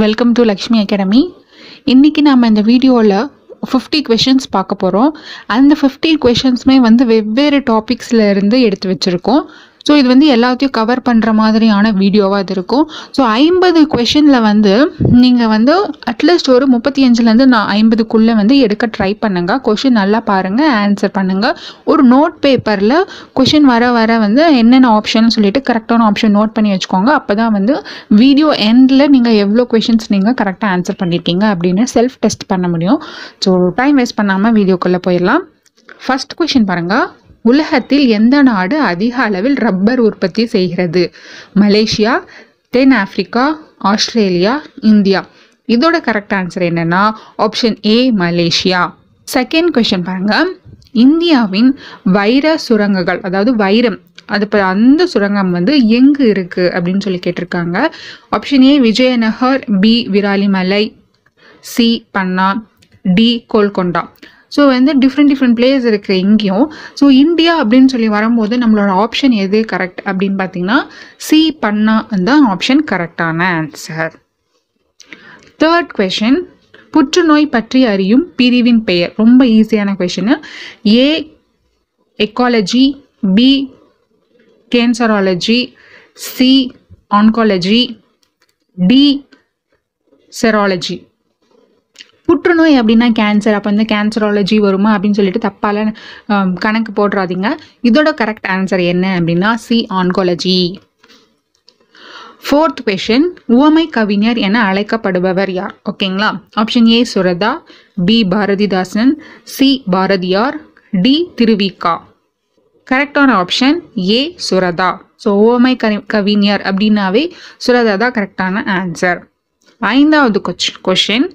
Welcome to Lakshmi academy இன்றைக்கி நாம் இந்த வீடியோவில் ஃபிஃப்டி கொஷின்ஸ் பார்க்க போகிறோம் அந்த ஃபிஃப்டி கொஷின்ஸுமே வந்து வெவ்வேறு டாபிக்ஸில் இருந்து எடுத்து வச்சுருக்கோம். ஸோ இது வந்து எல்லாத்தையும் கவர் பண்ணுற மாதிரியான வீடியோவாக இது இருக்கும். ஸோ ஐம்பது கொஷினில் வந்து நீங்கள் வந்து அட்லீஸ்ட் ஒரு முப்பத்தி அஞ்சுலேருந்து நான் ஐம்பதுக்குள்ளே வந்து எடுக்க ட்ரை பண்ணுங்கள் கொஷின் நல்லா பாருங்கள் ஆன்சர் பண்ணுங்கள் ஒரு நோட் பேப்பரில் கொஷின் வர வர வந்து என்னென்ன ஆப்ஷன் சொல்லிட்டு கரெக்டான ஆப்ஷன் நோட் பண்ணி வச்சுக்கோங்க. அப்போ தான் வந்து வீடியோ எண்டில் நீங்கள் எவ்வளோ கொஷின்ஸ் நீங்கள் கரெக்டாக ஆன்சர் பண்ணியிருக்கீங்க அப்படின்னு செல்ஃப் டெஸ்ட் பண்ண முடியும். ஸோ டைம் வேஸ்ட் பண்ணாமல் வீடியோக்குள்ளே போயிடலாம். ஃபர்ஸ்ட் கொஷின் பாருங்கள் உலகத்தில் எந்த நாடு அதிக அளவில் ரப்பர் உற்பத்தி செய்கிறது? மலேசியா தென் ஆப்பிரிக்கா ஆஸ்திரேலியா இந்தியா. இதோட கரெக்ட் ஆன்சர் என்னென்னா option A Malaysia. Second question பாருங்க. இந்தியாவின் வைர சுரங்கங்கள் அதாவது வைரம் அது இப்போ அந்த சுரங்கம் வந்து எங்கு இருக்குது அப்படின்னு சொல்லி கேட்டிருக்காங்க. Option A Vijayanagar B Viralimalai C Panna D Golconda. So வந்து டிஃப்ரெண்ட் டிஃப்ரெண்ட் பிளேஸ் இருக்குது இங்கேயும். ஸோ இந்தியா அப்படின்னு சொல்லி வரும்போது நம்மளோட ஆப்ஷன் எது கரெக்ட் அப்படின்னு பார்த்தீங்கன்னா சி பண்ணா தான் ஆப்ஷன் கரெக்டான ஆன்சர் தேர்ட் கொஷின் புற்றுநோய் பற்றி அறியும் பிரிவின் பெயர். ரொம்ப ஈஸியான question A ecology B cancerology C oncology D serology புற்றுநோய் அப்படின்னா கேன்சர் அப்போ வந்து கேன்சராலஜி வருமா அப்படின்னு சொல்லிட்டு தப்பால கணக்கு போடுறாதீங்க. இதோட கரெக்ட் ஆன்சர் என்ன அப்படின்னா சி ஆன்காலஜி ஃபோர்த் கொஷின் உவமை கவிஞர் என அழைக்கப்படுபவர் யார்? ஓகேங்களா option A Suratha. B Bharathidasan. C Bharathiyar. D Thiruvika. கரெக்டான ஆப்ஷன் ஏ சுரதா. ஸோ ஓமை கவி கவிஞர் அப்படின்னாவே சுரதா தான் கரெக்டான ஆன்சர் ஐந்தாவது கொஷின்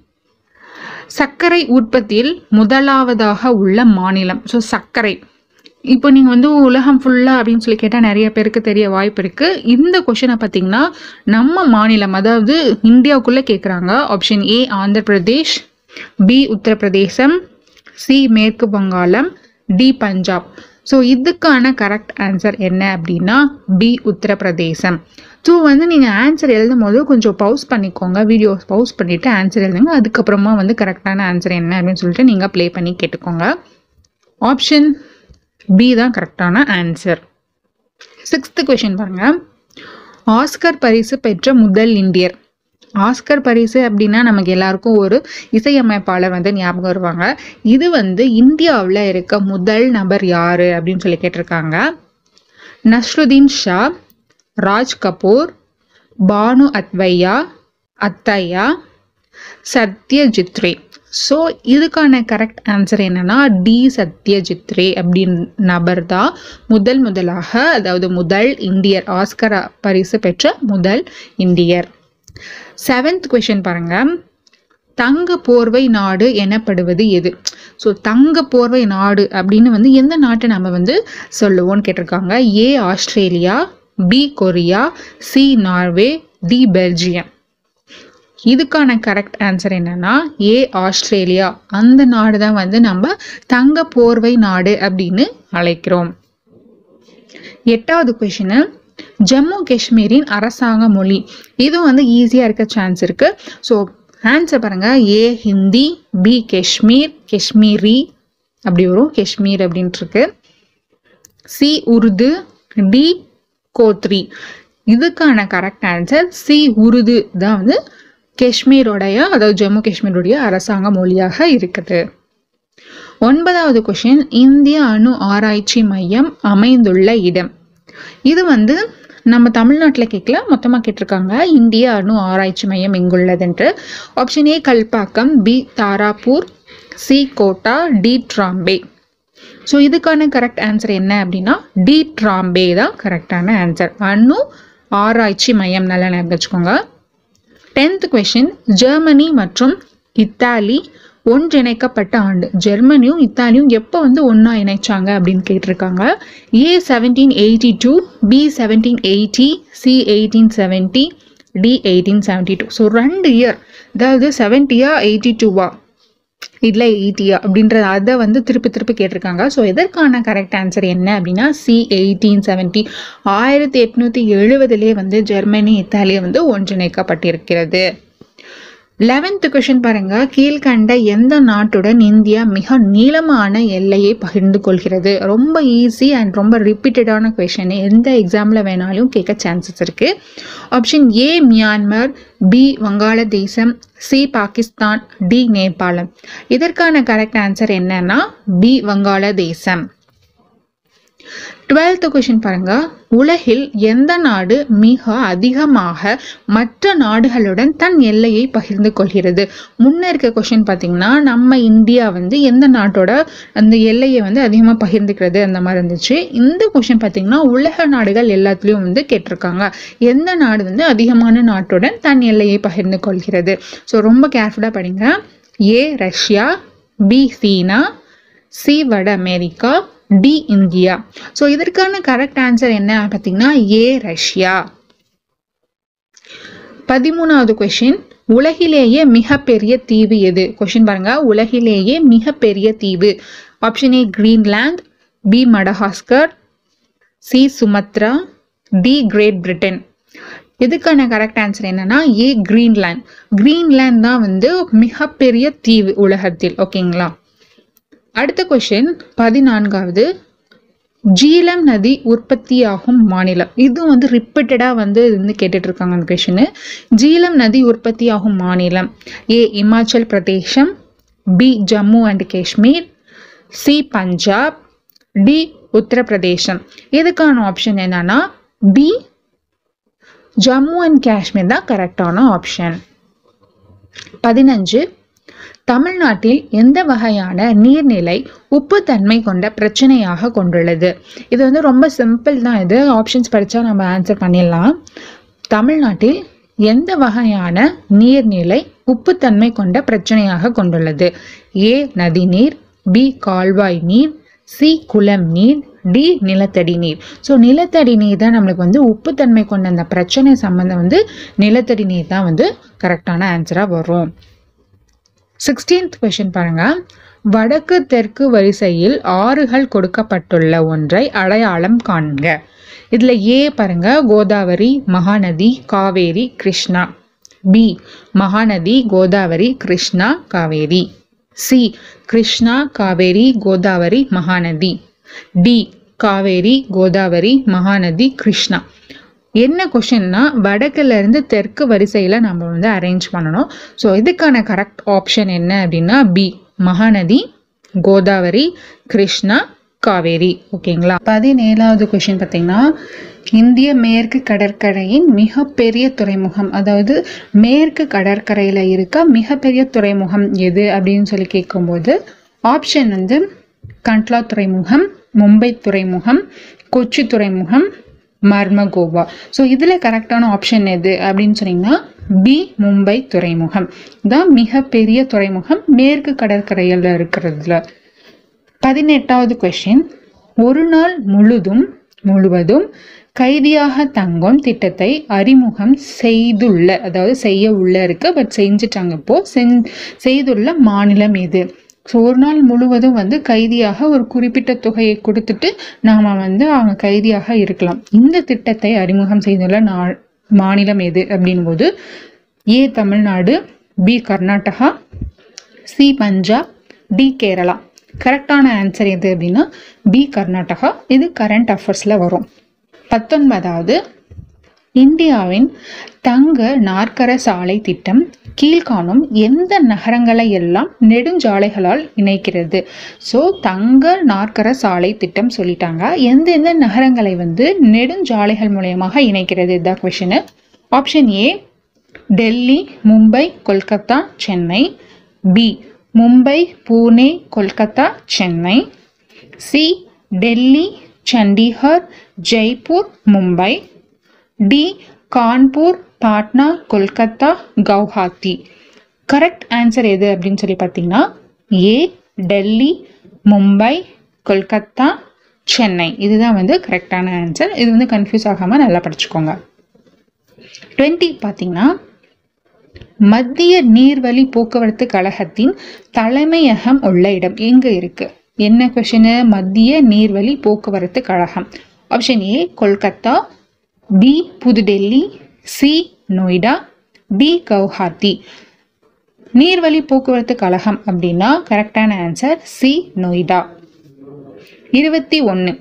சர்க்கரை உற்பத்தியில் முதலாவதாக உள்ள மாநிலம். ஸோ சர்க்கரை. இப்போ நீங்கள் வந்து உலகம் ஃபுல்லாக அப்படின்னு சொல்லி கேட்டால் நிறைய பேருக்கு தெரிய வாய்ப்பு இருக்குது இந்த கொஷினை பார்த்தீங்கன்னா நம்ம மாநிலம் அதாவது இந்தியாவுக்குள்ளே கேட்குறாங்க option A Andhra Pradesh B Uttar Pradesh. C மேற்கு வங்காளம். டி பஞ்சாப். ஸோ இதுக்கான கரெக்ட் ஆன்சர் என்ன அப்படின்னா பி உத்தரப்பிரதேசம். ஸோ வந்து நீங்கள் ஆன்சர் எழுதும் போது கொஞ்சம் பவுஸ் பண்ணிக்கோங்க. வீடியோ பவுஸ் பண்ணிவிட்டு ஆன்சர் எழுதுங்க. அதுக்கப்புறமா வந்து கரெக்டான ஆன்சர் என்ன அப்படின்னு சொல்லிட்டு நீங்கள் ப்ளே பண்ணி கேட்டுக்கோங்க. ஆப்ஷன் பி தான் கரெக்டான ஆன்சர் சிக்ஸ்த்து கொஷின் பாருங்கள் ஆஸ்கர் பரிசு பெற்ற முதல் இந்தியர். ஆஸ்கர் பரிசு அப்படின்னா நமக்கு எல்லாருக்கும் ஒரு இசையமைப்பாளர் வந்து ஞாபகம் வருவாங்க. இது வந்து இந்தியாவில் இருக்க முதல் நபர் யார் அப்படின்னு சொல்லி கேட்டிருக்காங்க. நஸ்ருதீன் ஷா ராஜ் கபூர் பானு அத்வையா அத்தையா சத்யஜித் ரே ஸோ இதுக்கான கரெக்ட் ஆன்சர் என்னன்னா டி சத்யஜித்ரே அப்படின் நபர் தான் முதல் முதலாக அதாவது முதல் இந்தியர் ஆஸ்கர் பரிசு பெற்ற முதல் இந்தியர். செவன்த் கொஷின் பாருங்க. தங்க போர்வை நாடு எனப்படுவது எது? ஸோ தங்க போர்வை நாடு அப்படின்னு வந்து எந்த நாட்டை நம்ம வந்து சொல்லுவோம்னு கேட்டிருக்காங்க? A Australia B Korea C Norway D Belgium. இதுக்கான கரெக்ட் ஆன்சர் என்னன்னா ஏ ஆஸ்திரேலியா. அந்த நாடு தான் வந்து நம்ம தங்க போர்வை நாடு அப்படின்னு அழைக்கிறோம். எட்டாவது கொஷினு ஜம்மு காஷ்மீரின் அரசாங்க மொழி. இது வந்து ஈஸியாக இருக்க சான்ஸ் இருக்குது ஸோ ஆன்சர் பாருங்கள் ஏ ஹிந்தி பி காஷ்மீர் காஷ்மீரி அப்படி வரும். காஷ்மீர் அப்படின்ட்டுருக்கு சி உருது டி கோத்ரி இதுக்கான கரெக்ட் ஆன்சர் சி உருது தான் வந்து காஷ்மீரோடைய அதாவது ஜம்மு காஷ்மீருடைய அரசாங்க மொழியாக இருக்குது. ஒன்பதாவது கொஷின் இந்திய அணு ஆராய்ச்சி மையம் அமைந்துள்ள இடம். இது வந்து நம்ம தமிழ்நாட்டில் கேட்கல மொத்தமாக கேட்டிருக்காங்க. இந்திய அணு ஆராய்ச்சி மையம் எங்குள்ளதுன்ட்டு. Option A Kalpakkam B Tarapur C Kota D Trombay. So இதுக்கான கரெக்ட் ஆன்சர் என்ன அப்படின்னா டி ட்ராம்பே தான் கரெக்டான ஆன்சர் அணு ஆராய்ச்சி மையம் நல்லா ஞாபகம் வச்சுக்கோங்க. டென்த் கொஷின் ஜெர்மனி மற்றும் இத்தாலி ஒன்றிணைக்கப்பட்ட ஆண்டு. ஜெர்மனியும் இத்தாலியும் எப்போ வந்து ஒன்றா இணைச்சாங்க அப்படின்னு கேட்டிருக்காங்க. A seventeen eighty two B seventeen eighty C eighteen seventy D eighteen seventy two so ரெண்டு இயர் அதாவது செவன்ட்டியா எயிட்டி டூவா இல்லை எயிட்டியா அப்படின்றத அதை வந்து திருப்பி திருப்பி கேட்டிருக்காங்க. ஸோ எதற்கான கரெக்ட் ஆன்சர் என்ன அப்படின்னா சி எயிட்டீன் செவன்ட்டி ஆயிரத்தி எட்நூற்றி எழுபதுலேயே வந்து ஜெர்மனி இத்தாலியை வந்து ஒன்றிணைக்கப்பட்டிருக்கிறது. லெவன்த் கொஷின் பாருங்க. கீழ்கண்ட எந்த நாட்டுடன் இந்தியா மிக நீளமான எல்லையை பகிர்ந்து கொள்கிறது? ரொம்ப ஈஸி அண்ட் ரொம்ப ரிப்பீட்டடான கொஷின் எந்த எக்ஸாமில் வேணாலும் கேட்க சான்சஸ் இருக்கு. Option A Myanmar B Bangladesh. C Pakistan. D Nepal. இதற்கான கரெக்ட் ஆன்சர் என்னன்னா பி வங்காளதேசம். டுவெல்த் கொஷின் பாருங்க. உலகில் எந்த நாடு மிக அதிகமாக மற்ற நாடுகளுடன் தன் எல்லையை பகிர்ந்து கொள்கிறது? முன்ன இருக்க கொஷின் பார்த்தீங்கன்னா நம்ம இந்தியா வந்து எந்த நாட்டோட அந்த எல்லையை வந்து அதிகமாக பகிர்ந்துக்கிறது அந்த மாதிரி இருந்துச்சு. இந்த கொஷின் பார்த்தீங்கன்னா உலக நாடுகள் எல்லாத்துலேயும் வந்து கேட்டிருக்காங்க. எந்த நாடு வந்து அதிகமான நாட்டுடன் தன் எல்லையை பகிர்ந்து கொள்கிறது? ஸோ ரொம்ப கேர்ஃபுல்லாக படிங்க. A Russia B China C வட அமெரிக்கா டி இந்தியா. ஸோ இதற்கான கரெக்ட் ஆன்சர் என்ன பார்த்தீங்கன்னா ஏ ரஷ்யா. பதிமூணாவது கொஷின் உலகிலேயே மிகப்பெரிய தீவு எது? கொஷின் பாருங்க உலகிலேயே மிகப்பெரிய தீவு. Option A Greenland B Madagascar C Sumatra D Great Britain இதுக்கான கரெக்ட் ஆன்சர் என்னன்னா ஏ கிரீன்லேண்ட் கிரீன்லேண்ட் தான் வந்து மிகப்பெரிய தீவு உலகத்தில் ஓகேங்களா அடுத்த கொஷின் பதினான்காவது. ஜீலம் நதி உற்பத்தியாகும் மாநிலம். இதுவும் வந்து ரிப்பீட்டடாக வந்து இது வந்து கேட்டுட்ருக்காங்க அந்த கொஷினு ஜீலம் நதி உற்பத்தியாகும் மாநிலம். A Himachal Pradesh. B Jammu and Kashmir. C Punjab. D Uttar Pradesh. இதுக்கான ஆப்ஷன் என்னன்னா பி ஜம்மு அண்ட் காஷ்மீர் தான் கரெக்டான ஆப்ஷன் பதினஞ்சு தமிழ்நாட்டில் எந்த வகையான நீர்நிலை உப்புத்தன்மை கொண்ட பிரச்சனையாக கொண்டுள்ளது? இது வந்து ரொம்ப சிம்பிள் தான் இது. ஆப்ஷன்ஸ் படித்தா நம்ம ஆன்சர் பண்ணிடலாம். தமிழ்நாட்டில் எந்த வகையான நீர்நிலை உப்புத்தன்மை கொண்ட பிரச்சனையாக கொண்டுள்ளது? ஏ நதிநீர் பி கால்வாய் நீர் சி குளம் நீர் டி நிலத்தடி நீர். ஸோ நிலத்தடி நீர் தான் நம்மளுக்கு வந்து உப்புத்தன்மை கொண்ட அந்த பிரச்சனை சம்மந்தம் வந்து நிலத்தடி நீர் தான் வந்து கரெக்டான ஆன்சராக வரும். சிக்ஸ்டீன்த் கொஷின் பாருங்கள் வடக்கு தெற்கு வரிசையில் ஆறுகள் கொடுக்கப்பட்டுள்ள ஒன்றை அடையாளம் காண்க. இதில் ஏ பாருங்க. Godavari Mahanadi Kaveri Krishna. B Mahanadi Godavari Krishna Kaveri. C Krishna Kaveri Godavari Mahanadi. D Kaveri Godavari Mahanadi Krishna. என்ன கொஷின்னா வடக்குலேருந்து தெற்கு வரிசையில் நம்ம வந்து அரேஞ்ச் பண்ணணும். ஸோ இதுக்கான கரெக்ட் ஆப்ஷன் என்ன அப்படின்னா பி மகாநதி கோதாவரி கிருஷ்ணா காவேரி. ஓகேங்களா பதினேழாவது கொஷின் பார்த்தீங்கன்னா இந்திய மேற்கு கடற்கரையின் மிகப்பெரிய துறைமுகம் அதாவது மேற்கு கடற்கரையில் இருக்க மிகப்பெரிய துறைமுகம் எது அப்படின்னு சொல்லி கேட்கும்போது ஆப்ஷன் வந்து கண்ட்லா துறைமுகம் மும்பை துறைமுகம் கொச்சி துறைமுகம் மர்மகோவா. ஸோ இதில் கரெக்டான ஆப்ஷன் எது அப்படின்னு சொன்னீங்கன்னா பி மும்பை துறைமுகம். தான் மிகப்பெரிய துறைமுகம் மேற்கு கடற்கரையில் இருக்கிறதுல. பதினெட்டாவது கொஷின் ஒரு நாள் முழுதும் முழுவதும் கைதியாக தங்கும் திட்டத்தை அறிமுகம் செய்துள்ள அதாவது செய்ய உள்ள இருக்கு பட் செஞ்சுட்டாங்க இப்போ. செஞ் செய்துள்ள மாநிலம் எது? ஸோ ஒரு நாள் முழுவதும் வந்து கைதியாக ஒரு குறிப்பிட்ட தொகையை கொடுத்துட்டு நாம் வந்து அவங்க கைதியாக இருக்கலாம். இந்த திட்டத்தை அறிமுகம் செய்துள்ள நா மாநிலம் எது அப்படின் போது A Tamil Nadu B Karnataka C Punjab D Kerala. கரெக்டான ஆன்சர் எது அப்படின்னா பி கர்நாடகா. இது கரண்ட் அஃபேர்ஸில் வரும். பத்தொன்பதாவது இந்தியாவின் தங்க நாற்கர சாலை திட்டம் கீழ்காணும் எந்த நகரங்களை எல்லாம் நெடுஞ்சாலைகளால் இணைக்கிறது? ஸோ தங்க நாற்கர சாலை திட்டம் சொல்லிட்டாங்க. எந்தெந்த நகரங்களை வந்து நெடுஞ்சாலைகள் மூலயமாக இணைக்கிறது? இதான் question option A Delhi Mumbai Kolkata Chennai. B Mumbai Pune Kolkata Chennai. C Delhi Chandigarh Jaipur Mumbai. D Kanpur Patna Kolkata Guwahati. Correct answer எது அப்படின்னு சொல்லி பார்த்தீங்கன்னா ஏ டெல்லி மும்பை கொல்கத்தா சென்னை. இதுதான் வந்து கரெக்டான ஆன்சர் இது வந்து கன்ஃபியூஸ் ஆகாமல் நல்லா படிச்சுக்கோங்க. டுவெண்ட்டி பார்த்தீங்கன்னா மத்திய நீர்வழி போக்குவரத்து கழகத்தின் தலைமையகம் உள்ள இடம் எங்கே இருக்குது என்ன கொஷனு மத்திய நீர்வழி போக்குவரத்து கழகம். Option A Kolkata B New Delhi C Noida D Guwahati நீர்வழி போக்குவரத்து கழகம் அப்படின்னா கரெக்டான ஆன்சர் சி நொய்டா இருபத்தி ஒன்று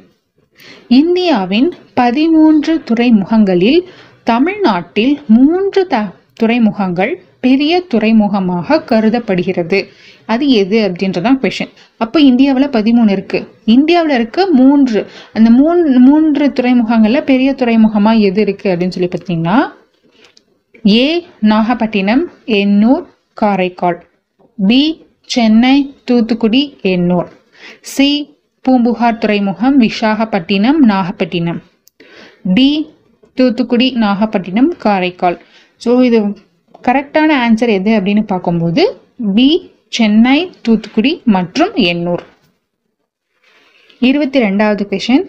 இந்தியாவின் பதிமூன்று துறைமுகங்களில் தமிழ்நாட்டில் மூன்று த துறைமுகங்கள் பெரிய துறைமுகமாக கருதப்படுகிறது. அது எது அப்படின்றதான் கொஷின் அப்போ இந்தியாவில் பதிமூணு இருக்குது இந்தியாவில் இருக்க மூன்று. அந்த மூணு மூன்று துறைமுகங்களில் பெரிய துறைமுகமாக எது இருக்குது அப்படின்னு சொல்லி பார்த்தீங்கன்னா A Nagapattinam Ennore Karaikal. B Chennai Thoothukudi Ennore. C Poompuhar துறைமுகம் விசாகப்பட்டினம் நாகப்பட்டினம். டி தூத்துக்குடி நாகப்பட்டினம் காரைக்கால். ஸோ இது கரெக்டான ஆன்சர் எது அப்படின்னு பார்க்கும்போது பி சென்னை தூத்துக்குடி மற்றும் எண்ணூர். இருபத்தி ரெண்டாவது கொஷின்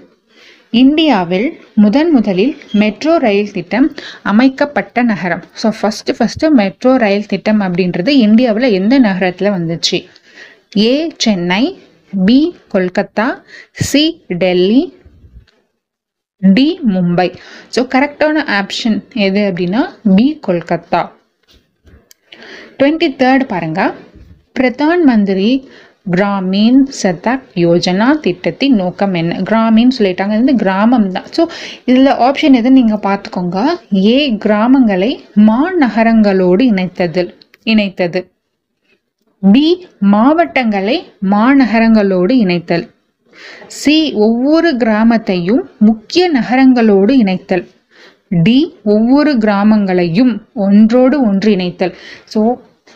இந்தியாவில் முதன் முதலில் மெட்ரோ ரயில் திட்டம் அமைக்கப்பட்ட நகரம். ஸோ ஃபஸ்ட்டு ஃபஸ்ட்டு மெட்ரோ ரயில் திட்டம் அப்படின்றது இந்தியாவில் எந்த நகரத்தில் வந்துச்சு? A Chennai B Kolkata C Delhi D Mumbai. So கரெக்டான ஆப்ஷன் எது அப்படின்னா பி கொல்கத்தா. டுவெண்ட்டி தேர்ட் பாருங்கள் பிரதான் மந்திரி கிராமீன் சதக் யோஜனா திட்டத்தின் நோக்கம் என்ன? கிராமின்னு சொல்லிட்டாங்க. இது வந்து கிராமம் தான். ஸோ இதில் ஆப்ஷன் எது? நீங்கள் பார்த்துக்கோங்க. ஏ கிராமங்களை மாநகரங்களோடு இணைத்தது இணைத்தது. பி மாவட்டங்களை மாநகரங்களோடு இணைத்தல். சி ஒவ்வொரு கிராமத்தையும் முக்கிய நகரங்களோடு இணைத்தல். டி ஒவ்வொரு கிராமங்களையும் ஒன்றோடு ஒன்று இணைத்தல். ஸோ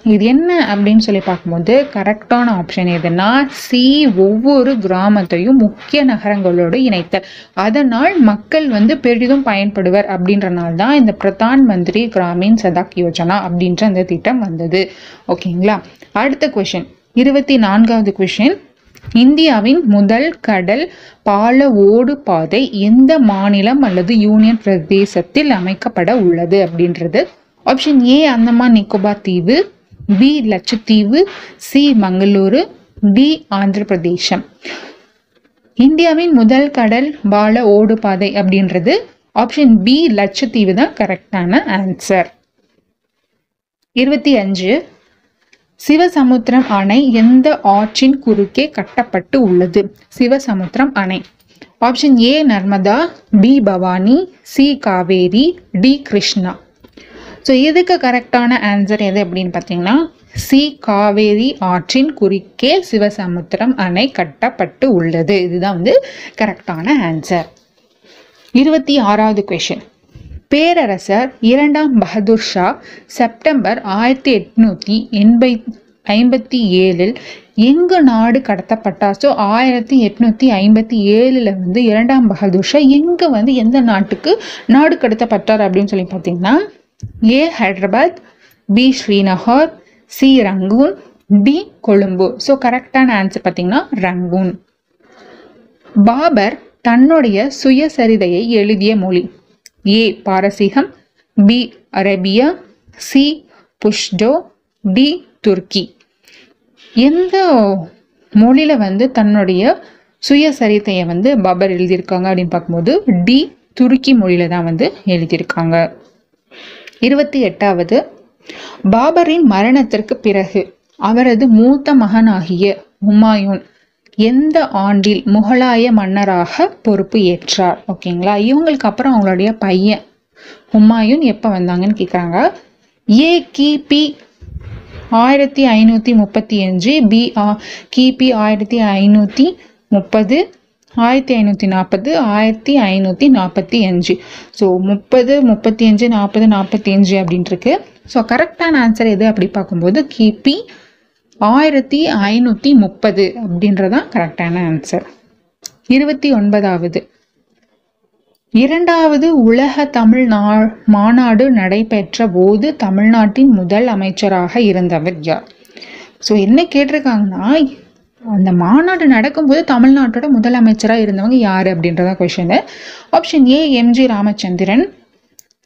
இது என்ன அப்படின்னு சொல்லி பார்க்கும்போது கரெக்டான ஆப்ஷன் எதுனா சி ஒவ்வொரு கிராமத்தையும் முக்கிய நகரங்களோடு இணைத்தல். அதனால் மக்கள் வந்து பெரிதும் பயன்படுவர் அப்படின்றனால தான் இந்த பிரதான் மந்திரி கிராமீன் சதாக் யோஜனா அப்படின்ற அந்த திட்டம் வந்தது. ஓகேங்களா? அடுத்த கொஷின் இருபத்தி நான்காவது கொஷின் இந்தியாவின் முதல் கடல் பால ஓடு பாதை எந்த மாநிலம் அல்லது யூனியன் பிரதேசத்தில் அமைக்கப்பட உள்ளது அப்படின்றது? ஆப்ஷன் ஏ அந்தமான் நிக்கோபார் தீவு. பி லட்சத்தீவு சி மங்களூரு டி ஆந்திர பிரதேசம் இந்தியாவின் முதல் கடல் பால ஓடு பாதை அப்படின்றது ஆப்ஷன் பி லட்சத்தீவு தான் கரெக்டான ஆன்சர் இருபத்தி அஞ்சு சிவசமுத்திரம் அணை எந்த ஆற்றின் குறுக்கே கட்டப்பட்டு உள்ளது? சிவசமுத்திரம் அணை. Option A Narmada B Bhavani C Kaveri D Krishna. So இதுக்கு கரெக்டான ஆன்சர் எது அப்படின்னு பார்த்தீங்கன்னா சி காவேரி ஆற்றின் குறுக்கே சிவசமுத்திரம் அணை கட்டப்பட்டு உள்ளது. இதுதான் வந்து கரெக்டான ஆன்சர் இருபத்தி ஆறாவது கொஷின் பேரரசர் இரண்டாம் பகதூர் ஷா செப்டம்பர் ஆயிரத்தி எட்நூத்தி எண்பை ஐம்பத்தி ஏழில் எங்கு நாடு கடத்தப்பட்டார்? ஸோ ஆயிரத்தி எட்நூத்தி ஐம்பத்தி ஏழில் வந்து இரண்டாம் பகதூர் ஷா எங்கே வந்து எந்த நாட்டுக்கு நாடு கடத்தப்பட்டார் அப்படின்னு சொல்லி பார்த்தீங்கன்னா A Hyderabad B Srinagar C Rangoon D Colombo. So கரெக்டான ஆன்சர் பார்த்தீங்கன்னா ரங்கூன். பாபர் தன்னுடைய சுயசரிதையை எழுதிய மொழி. A பாரசீகம் B Arabia C Pashto D Turkey. எந்த மொழியில் வந்து தன்னுடைய சுயசரிதையை வந்து பாபர் எழுதியிருக்காங்க அப்படின்னு பார்க்கும்போது டி துருக்கி மொழியில தான் வந்து எழுதியிருக்காங்க. இருபத்தி எட்டாவது பாபரின் மரணத்திற்கு பிறகு அவரது மூத்த மகனாகிய ஹுமாயூன் எந்த ஆண்டில் முகலாய மன்னராக பொறுப்பு ஏற்றார்? ஓகேங்களா? இவங்களுக்கு அப்புறம் அவங்களுடைய பையன் ஹுமாயூன் எப்போ வந்தாங்கன்னு கேட்குறாங்க. ஏ. கிபி ஆயிரத்தி ஐநூற்றி முப்பத்தி அஞ்சு பி. ஆ. கிபி ஆயிரத்தி ஐநூற்றி முப்பது ஆயிரத்தி ஐநூற்றி நாற்பது ஆயிரத்தி ஐநூற்றி நாற்பத்தி அஞ்சு. ஸோ முப்பது முப்பத்தி அஞ்சு நாற்பது நாற்பத்தி அஞ்சு அப்படின்ட்டுருக்கு ஸோ கரெக்டான ஆன்சர் எது அப்படி பார்க்கும்போது கிபி ஆயிரத்தி ஐநூற்றி முப்பது அப்படின்றதான் கரெக்டான ஆன்சர் இருபத்தி ஒன்பதாவது. இரண்டாவது உலக தமிழ் நா மாநாடு நடைபெற்ற போது தமிழ்நாட்டின் முதல் அமைச்சராக இருந்தவர் யார்? ஸோ என்ன கேட்டிருக்காங்கன்னா அந்த மாநாடு நடக்கும்போது தமிழ்நாட்டோட முதலமைச்சராக இருந்தவங்க யார் அப்படின்றத question option A M G Ramachandran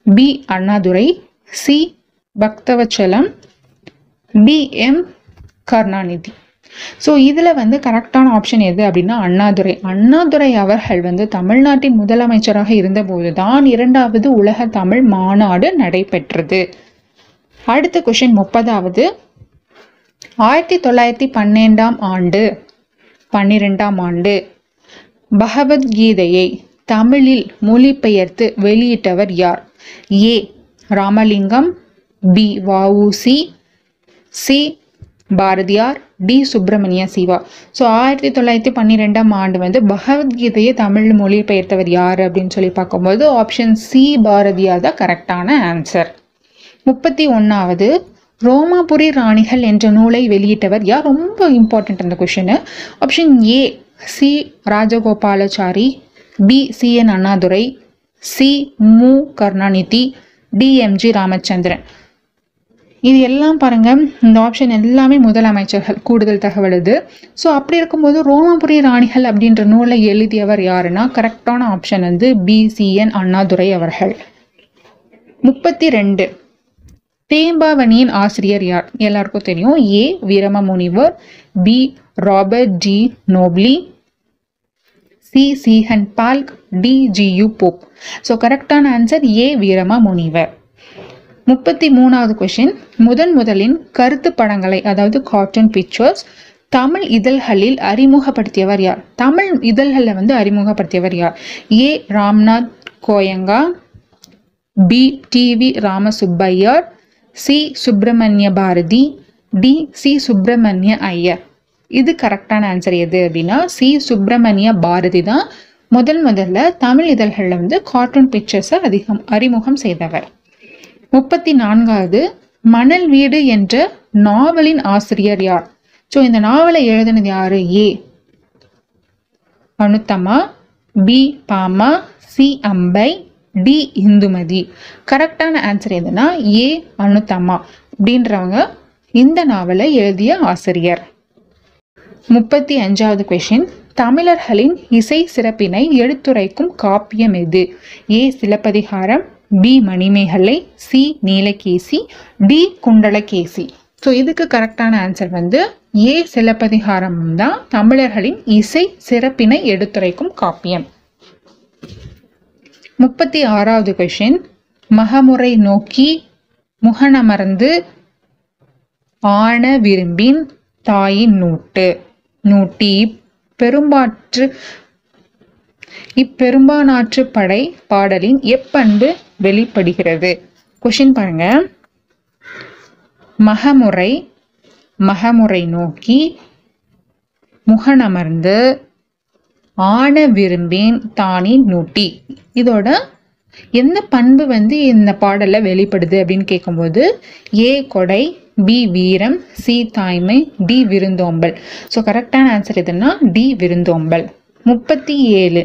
B Annadurai C Bhaktavatsalam B M Karunanidhi. So இதில் வந்து கரெக்டான ஆப்ஷன் எது அப்படின்னா அண்ணாதுரை. அண்ணாதுரை அவர்கள் வந்து தமிழ்நாட்டின் முதலமைச்சராக இருந்தபோது தான் இரண்டாவது உலக தமிழ் மாநாடு நடைபெற்றது. அடுத்த கொஷின் முப்பதாவது. ஆயிரத்தி தொள்ளாயிரத்தி பன்னெண்டாம் ஆண்டு பன்னிரெண்டாம் ஆண்டு பகவத்கீதையை தமிழில் மொழிபெயர்த்து வெளியிட்டவர் யார்? A. Ramalingam B. VOC C. Bharathiyar D. Subramaniya Siva. So ஆயிரத்தி தொள்ளாயிரத்தி பன்னிரெண்டாம் ஆண்டு வந்து பகவத்கீதையை தமிழ் மொழிபெயர்த்தவர் யார் அப்படின்னு சொல்லி பார்க்கும்போது ஆப்ஷன் சி பாரதியார் தான் கரெக்டான ஆன்சர் முப்பத்தி ஒன்றாவது ரோமாபுரி ராணிகள் என்ற நூலை வெளியிட்டவர் யார்? ரொம்ப இம்பார்ட்டன்ட் அந்த question option A C Rajagopalachari B C N Annadurai C M Karunanidhi DMG Ramachandran. இது எல்லாம் பாருங்கள் இந்த ஆப்ஷன் எல்லாமே முதலமைச்சர்கள் கூடுதல் தகவல் இது. ஸோ அப்படி இருக்கும்போது ரோமாபுரி ராணிகள் அப்படின்ற நூலை எழுதியவர் யாருன்னா? கரெக்டான ஆப்ஷன் வந்து பிசிஎன் அண்ணாதுரை அவர்கள். முப்பத்தி ரெண்டு. தேம்பாவணியின் ஆசிரியர் யார்? எல்லாருக்கும் தெரியும். A. Veerama Munivar B. Robert de Nobili C. Ziegenbalg D. G U Pope. So கரெக்டான ஆன்சர் ஏ. வீரம முனிவர் முப்பத்தி மூணாவது கொஷின் முதன் முதலின் கருத்து படங்களை அதாவது காட்டன் பிக்சர்ஸ் தமிழ் இதழ்களில் அறிமுகப்படுத்தியவர் யார்? தமிழ் இதழ்களில் வந்து அறிமுகப்படுத்தியவர் யார்? A. Ramnath Goenka B. TV Ramasubbaiyer C. Subramaniya Bharathi D. C. Subramaniya Iyer. இது கரெக்டான ஆன்சர் எது அப்படின்னா சி. சுப்பிரமணிய பாரதி தான் முதல் முதல்ல தமிழ் இதழ்களில் வந்து கார்ட்டூன் பிக்சர்ஸை அதிகம் அறிமுகம் செய்தவர். முப்பத்தி நான்காவது மணல் வீடு என்ற நாவலின் ஆசிரியர் யார்? ஸோ இந்த நாவலை எழுதினது யாரு? A. Anuthama B. Bama C. Ambai D Indumathi. கரெக்டான ஆன்சர் எதுனா ஏ அனுத்தம்மா அப்படின்றவங்க இந்த நாவலை எழுதிய ஆசிரியர். முப்பத்தி அஞ்சாவது கொஷின் தமிழர்களின் இசை சிறப்பினை எடுத்துரைக்கும் காப்பியம் எது? A Silappathikaram B Manimekalai C Neelakesi D Kundalakesi. So இதுக்கு கரெக்டான ஆன்சர் வந்து ஏ சிலப்பதிகாரம் தான் தமிழர்களின் இசை சிறப்பினை எடுத்துரைக்கும் காப்பியம். முப்பத்தி ஆறாவது கொஷின் மகமுறை நோக்கி முகனமர்ந்து ஆன விரும்பின் தாயின் நூட்டு. நூட்டி பெரும்பாற்று இப்பெரும்பானாற்று படை பாடலின் எப்பண்பு வெளிப்படுகிறது? கொஷின் பாருங்க. மகமுறை மகமுறை நோக்கி முகனமர்ந்து ஆன விரும்பேன் தானி நூட்டி. இதோட எந்த பண்பு வந்து இந்த பாடல்ல வெளிப்படுது அப்படின்னு கேட்கும்போது ஏ கொடை பி வீரம் சி தாய்மை டி விருந்தோம்பல். ஸோ கரெக்டான ஆன்சர் எதுன்னா டி விருந்தோம்பல். முப்பத்தி ஏழு.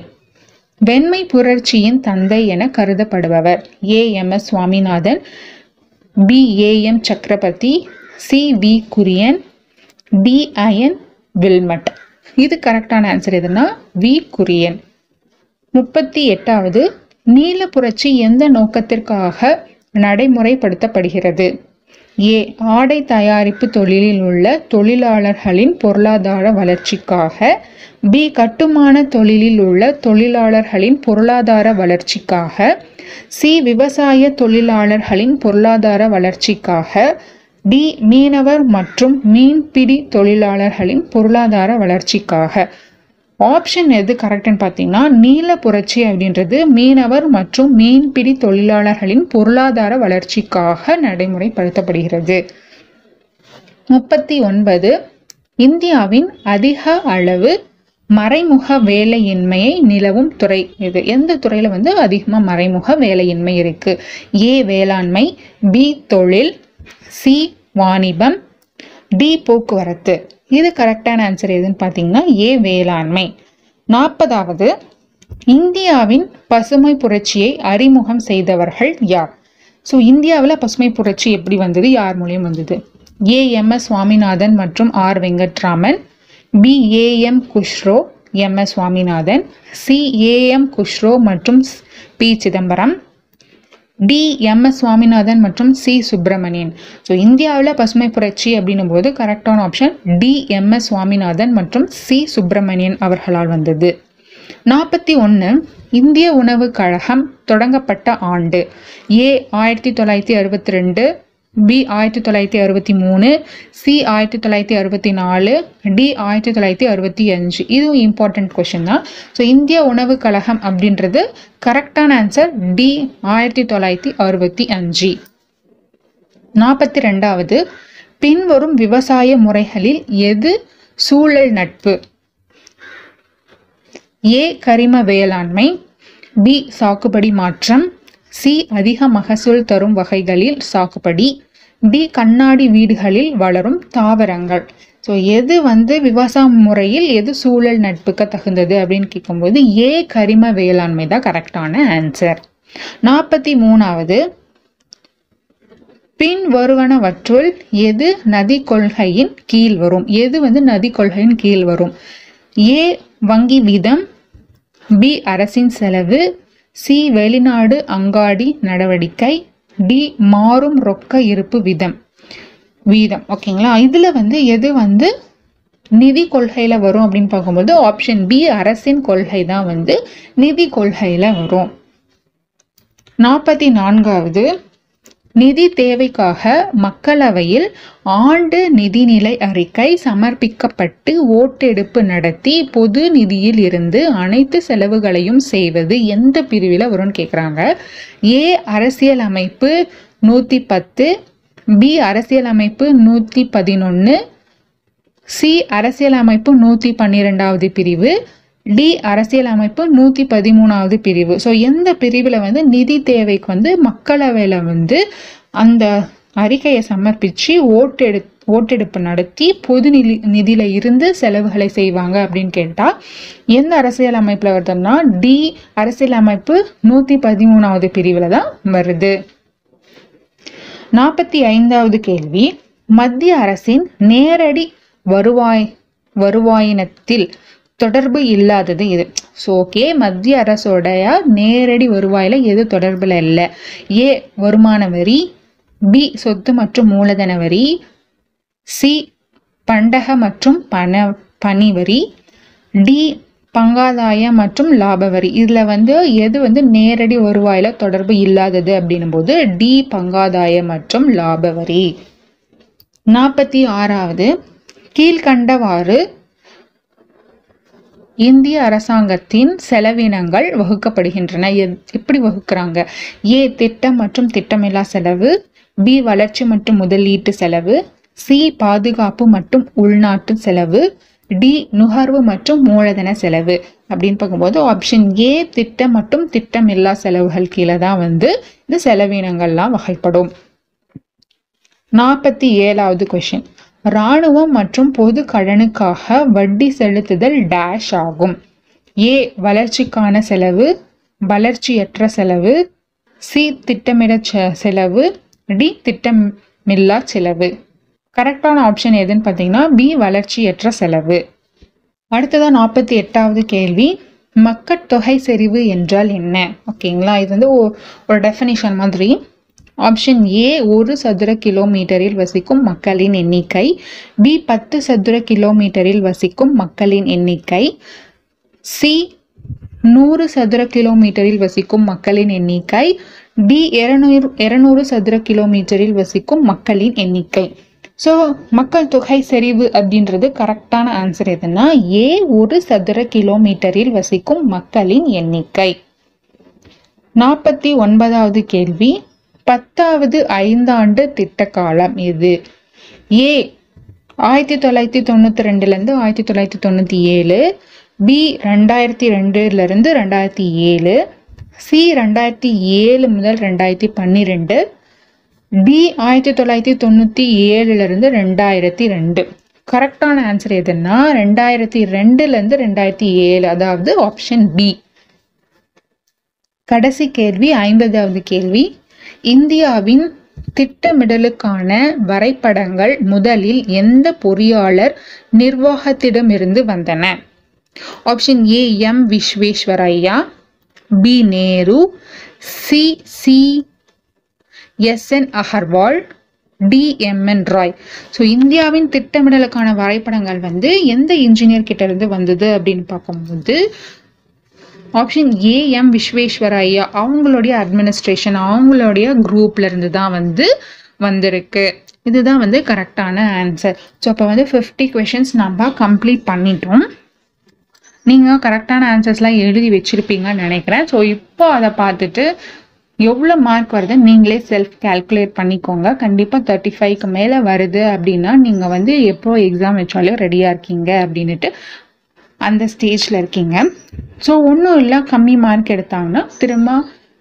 வெண்மை புரட்சியின் தந்தை என கருதப்படுபவர். A M S Swaminathan B A M Chakravarthy C V Kurien D Ian Wilmut. இது கரெக்டான ஆன்சர் எதுனா வி குரியன். முப்பத்தி எட்டாவது நீல புரட்சி எந்த நோக்கத்திற்காக நடைமுறைப்படுத்தப்படுகிறது? ஏ ஆடை தயாரிப்பு தொழிலில் உள்ள தொழிலாளர்களின் பொருளாதார வளர்ச்சிக்காக. பி கட்டுமான தொழிலில் உள்ள தொழிலாளர்களின் பொருளாதார வளர்ச்சிக்காக. சி விவசாய தொழிலாளர்களின் பொருளாதார வளர்ச்சிக்காக. டி மீனவர் மற்றும் மீன்பிடி தொழிலாளர்களின் பொருளாதார வளர்ச்சிக்காக. ஆப்ஷன் எது கரெக்டுன்னு பார்த்தீங்கன்னா நீல புரட்சி அப்படின்றது மீனவர் மற்றும் மீன்பிடி தொழிலாளர்களின் பொருளாதார வளர்ச்சிக்காக நடைமுறைப்படுத்தப்படுகிறது. முப்பத்தி ஒன்பது இந்தியாவின் அதிக அளவு மறைமுக வேலையின்மையை நிலவும் துறை இது எந்த துறையில் வந்து அதிகமாக மறைமுக வேலையின்மை இருக்குது ஏ வேளாண்மை பி தொழில் சி வாணிபம் டி போக்குவரத்து. இது கரெக்டான ஆன்சர் எதுன்னு பார்த்தீங்கன்னா ஏ வேளாண்மை. நாற்பதாவது இந்தியாவின் பசுமை புரட்சியை அறிமுகம் செய்தவர்கள் யார்? ஸோ இந்தியாவில் பசுமை புரட்சி எப்படி வந்தது? யார் மூலியம் வந்தது? ஏ எம் எஸ் சுவாமிநாதன் மற்றும் R Venkataraman. B A M Khusro M S Swaminathan. C A M Khusro மற்றும் P Chidambaram. D M S Swaminathan மற்றும் சி சுப்பிரமணியன். ஸோ இந்தியாவில் பசுமை புரட்சி அப்படின்னும் போது கரெக்டான option D M S Swaminathan மற்றும் சி சுப்பிரமணியன் அவர்களால் வந்தது. நாற்பத்தி ஒன்று இந்திய உணவுக் கழகம் தொடங்கப்பட்ட ஆண்டு ஏ ஆயிரத்தி தொள்ளாயிரத்தி அறுபத்தி ரெண்டு பி ஆயிரத்தி தொள்ளாயிரத்தி அறுபத்தி மூணு சி ஆயிரத்தி தொள்ளாயிரத்தி அறுபத்தி நாலு டி ஆயிரத்தி தொள்ளாயிரத்தி அறுபத்தி அஞ்சு. இதுவும் இம்பார்ட்டன்ட் கொஷின் தான். ஸோ இந்திய உணவு கழகம் அப்படின்றது கரெக்டான ஆன்சர் டி ஆயிரத்தி தொள்ளாயிரத்தி அறுபத்தி அஞ்சு. நாற்பத்தி ரெண்டாவது பின்வரும் விவசாய முறைகளில் எது சூழல் நட்பு? ஏ கரிம வேளாண்மை பி சாகுபடி மாற்றம் சி அதிக மகசூல் தரும் வகைகளில் சாகுபடி டி கண்ணாடி வீடுகளில் வளரும் தாவரங்கள். ஸோ எது வந்து விவசாய முறையில் எது சூழல் நட்புக்கு தகுந்தது அப்படின்னு கேட்கும்போது ஏ கரிம வேளாண்மை தான் கரெக்டான ஆன்சர் நாற்பத்தி மூணாவது பின் வருவனவற்றுள் எது நதி கொள்கையின் கீழ் வரும்? எது வந்து நதி கொள்கையின் கீழ் வரும்? ஏ வங்கி வீதம். பி அரசின் செலவு. சி வெளிநாடு அங்காடி நடவடிக்கை. டி மாறும் ரொக்க இருப்பு விதம். வீதம். ஓகேங்களா இதில் வந்து எது வந்து நிதி கொள்கையில் வரும் அப்படின்னு பார்க்கும்போது ஆப்ஷன் பி அரசின் கொள்கை தான் வந்து நிதி கொள்கையில் வரும். நாற்பத்தி நான்காவது நிதி தேவைக்காக மக்களவையில் ஆண்டு நிதிநிலை அறிக்கை சமர்ப்பிக்கப்பட்டு ஓட்டெடுப்பு நடத்தி பொது நிதியில் இருந்து அனைத்து செலவுகளையும் செய்வது எந்த பிரிவில் வரும்னு கேட்குறாங்க ஏ அரசியல் அமைப்பு நூற்றி பத்து பி அரசியல் அமைப்பு நூற்றி பதினொன்று சி அரசியலமைப்பு நூற்றி பன்னிரெண்டாவது பிரிவு டி அரசியலமைப்பு நூற்றி பதிமூணாவது பிரிவு. ஸோ எந்த பிரிவில் வந்து நிதி தேவைக்கு வந்து மக்களவையில் வந்து அந்த அறிக்கையை சமர்ப்பித்து ஓட்டெடு ஓட்டெடுப்பு நடத்தி பொது நிதி நிதியில இருந்து செலவுகளை செய்வாங்க அப்படின்னு கேட்டால் எந்த அரசியல் அமைப்பில் வருதுன்னா டி அரசியலமைப்பு நூற்றி பதிமூணாவது பிரிவில் தான் வருது. நாற்பத்தி ஐந்தாவது கேள்வி மத்திய அரசின் நேரடி வருவாய் வருவாயினத்தில் தொடர்பு இல்லாதது இது. ஸோ ஓகே மத்திய அரசோடைய நேரடி வருவாயில் எது தொடர்பில் இல்லை? ஏ வருமான வரி. பி சொத்து மற்றும் மூலதன வரி. சி பண்டக மற்றும் பண பணி வரி. டி பங்காதாய மற்றும் லாப வரி. இதில் வந்து எது வந்து நேரடி வருவாயில் தொடர்பு இல்லாதது அப்படின்னும் போது டி பங்காதாய மற்றும் லாப வரி. நாற்பத்தி ஆறாவது கீழ்கண்டவாறு இந்திய அரசாங்கத்தின் செலவினங்கள் வகுக்கப்படுகின்றன. எப்படி வகுக்கிறாங்க? ஏ திட்டம் மற்றும் திட்டமில்லா செலவு பி வளர்ச்சி மற்றும் முதலீட்டு செலவு சி பாதுகாப்பு மற்றும் உள்நாட்டு செலவு டி நுகர்வு மற்றும் மூலதன செலவு அப்படின்னு பார்க்கும்போது ஆப்ஷன் ஏ திட்டம் மற்றும் திட்டமில்லா செலவுகள் கீழே தான் வந்து இந்த செலவினங்கள்லாம் வகைப்படும். நாற்பத்தி ஏழாவது கொஷின் இராணுவம் மற்றும் பொது கடனுக்காக வட்டி செலுத்துதல் டேஷ் ஆகும். ஏ வளர்ச்சிக்கான செலவு வளர்ச்சியற்ற செலவு சி திட்டமிட செ- செலவு டி திட்டமில்லா செலவு. கரெக்டான ஆப்ஷன் எதுன்னு பார்த்தீங்கன்னா பி வளர்ச்சியற்ற செலவு. அடுத்ததாக நாற்பத்தி எட்டாவது கேள்வி மக்கட்தொகை செறிவு என்றால் என்ன? ஓகேங்களா? இது வந்து ஒரு டெஃபினிஷன் மாதிரி. ஆப்ஷன் ஏ ஒரு சதுர கிலோமீட்டரில் வசிக்கும் மக்களின் எண்ணிக்கை. பி பத்து சதுர கிலோமீட்டரில் வசிக்கும் மக்களின் எண்ணிக்கை. சி நூறு சதுர கிலோமீட்டரில் வசிக்கும் மக்களின் எண்ணிக்கை. டி இருநூறு இருநூறு சதுர கிலோமீட்டரில் வசிக்கும் மக்களின் எண்ணிக்கை. ஸோ மக்கள் தொகை செறிவு அப்படின்றது கரெக்டான ஆன்சர் எதுனா ஏ ஒரு சதுர கிலோமீட்டரில் வசிக்கும் மக்களின் எண்ணிக்கை. நாற்பத்தி ஒன்பதாவது கேள்வி. பத்தாவது ஐந்தாண்டு திட்ட காலம் எது ஏ ஆயிரத்தி தொள்ளாயிரத்தி தொண்ணூற்றி ரெண்டுலேருந்து ஆயிரத்தி தொள்ளாயிரத்தி தொண்ணூற்றி ஏழு பி ரெண்டாயிரத்தி ரெண்டுலேருந்து ரெண்டாயிரத்தி ஏழு சி ரெண்டாயிரத்தி ஏழு முதல் ரெண்டாயிரத்தி பன்னிரெண்டு டி ஆயிரத்தி தொள்ளாயிரத்தி தொண்ணூற்றி ஏழுலேருந்து ரெண்டாயிரத்தி ரெண்டு. கரெக்டான ஆன்சர் எதுன்னா ரெண்டாயிரத்தி ரெண்டுலேருந்து ரெண்டாயிரத்தி ஏழு அதாவது ஆப்ஷன் பி. கடைசி கேள்வி ஐம்பதாவது கேள்வி. இந்தியாவின் திட்டமிடலுக்கான வரைபடங்கள் முதலில் எந்த பொறியாளர் நிர்வாகத்திடமிருந்து வந்தன? Option A M Visvesvaraya B Nehru. C C S N Agarwal. D M N Roy. So இந்தியாவின் திட்டமிடலுக்கான வரைபடங்கள் வந்து எந்த இன்ஜினியர் கிட்ட இருந்து வந்தது அப்படின்னு பார்க்கும்போது ஆப்ஷன் ஏ எம் விஸ்வேஸ்வரையா அவங்களுடைய அட்மினிஸ்ட்ரேஷன் அவங்களுடைய குரூப்லேருந்து தான் வந்து வந்திருக்கு. இதுதான் வந்து கரெக்டான ஆன்சர் ஸோ இப்போ வந்து ஃபிஃப்டி கொஷின்ஸ் நம்ம கம்ப்ளீட் பண்ணிட்டோம். நீங்கள் கரெக்டான ஆன்சர்ஸ்லாம் எழுதி வச்சுருப்பீங்கன்னு நினைக்கிறேன். ஸோ இப்போ அதை பார்த்துட்டு எவ்வளோ மார்க் வருது நீங்களே செல்ஃப் கால்குலேட் பண்ணிக்கோங்க. கண்டிப்பாக தேர்ட்டி ஃபைவ்க்கு மேலே வருது அப்படின்னா நீங்கள் வந்து எப்போ எக்ஸாம் வச்சாலும் ரெடியாக இருக்கீங்க அப்படின்ட்டு அந்த ஸ்டேஜில் இருக்கீங்க. ஸோ ஒன்றும் இல்லை கம்மி மார்க் எடுத்தாங்கன்னா திரும்ப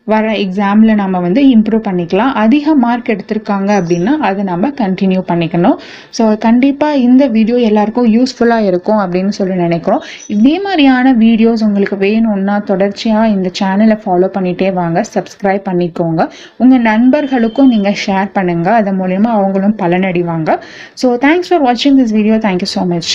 வர எக்ஸாமில் நம்ம வந்து இம்ப்ரூவ் பண்ணிக்கலாம். அதிக மார்க் எடுத்திருக்காங்க அப்படின்னா அதை நம்ம கண்டினியூ பண்ணிக்கணும். ஸோ கண்டிப்பாக இந்த வீடியோ எல்லாருக்கும் யூஸ்ஃபுல்லாக இருக்கும் அப்படின்னு சொல்லி நினைக்கிறோம். இதே மாதிரியான வீடியோஸ் உங்களுக்கு வேணும்னா தொடர்ச்சியாக இந்த சேனலை ஃபாலோ பண்ணிகிட்டே வாங்க. சப்ஸ்கிரைப் பண்ணிக்கோங்க. உங்கள் நண்பர்களுக்கும் நீங்கள் ஷேர் பண்ணுங்கள் அது மூலயமா அவங்களும் பலனடைவாங்க. ஸோ தேங்க்ஸ் ஃபார் வாட்சிங் this video thank you so much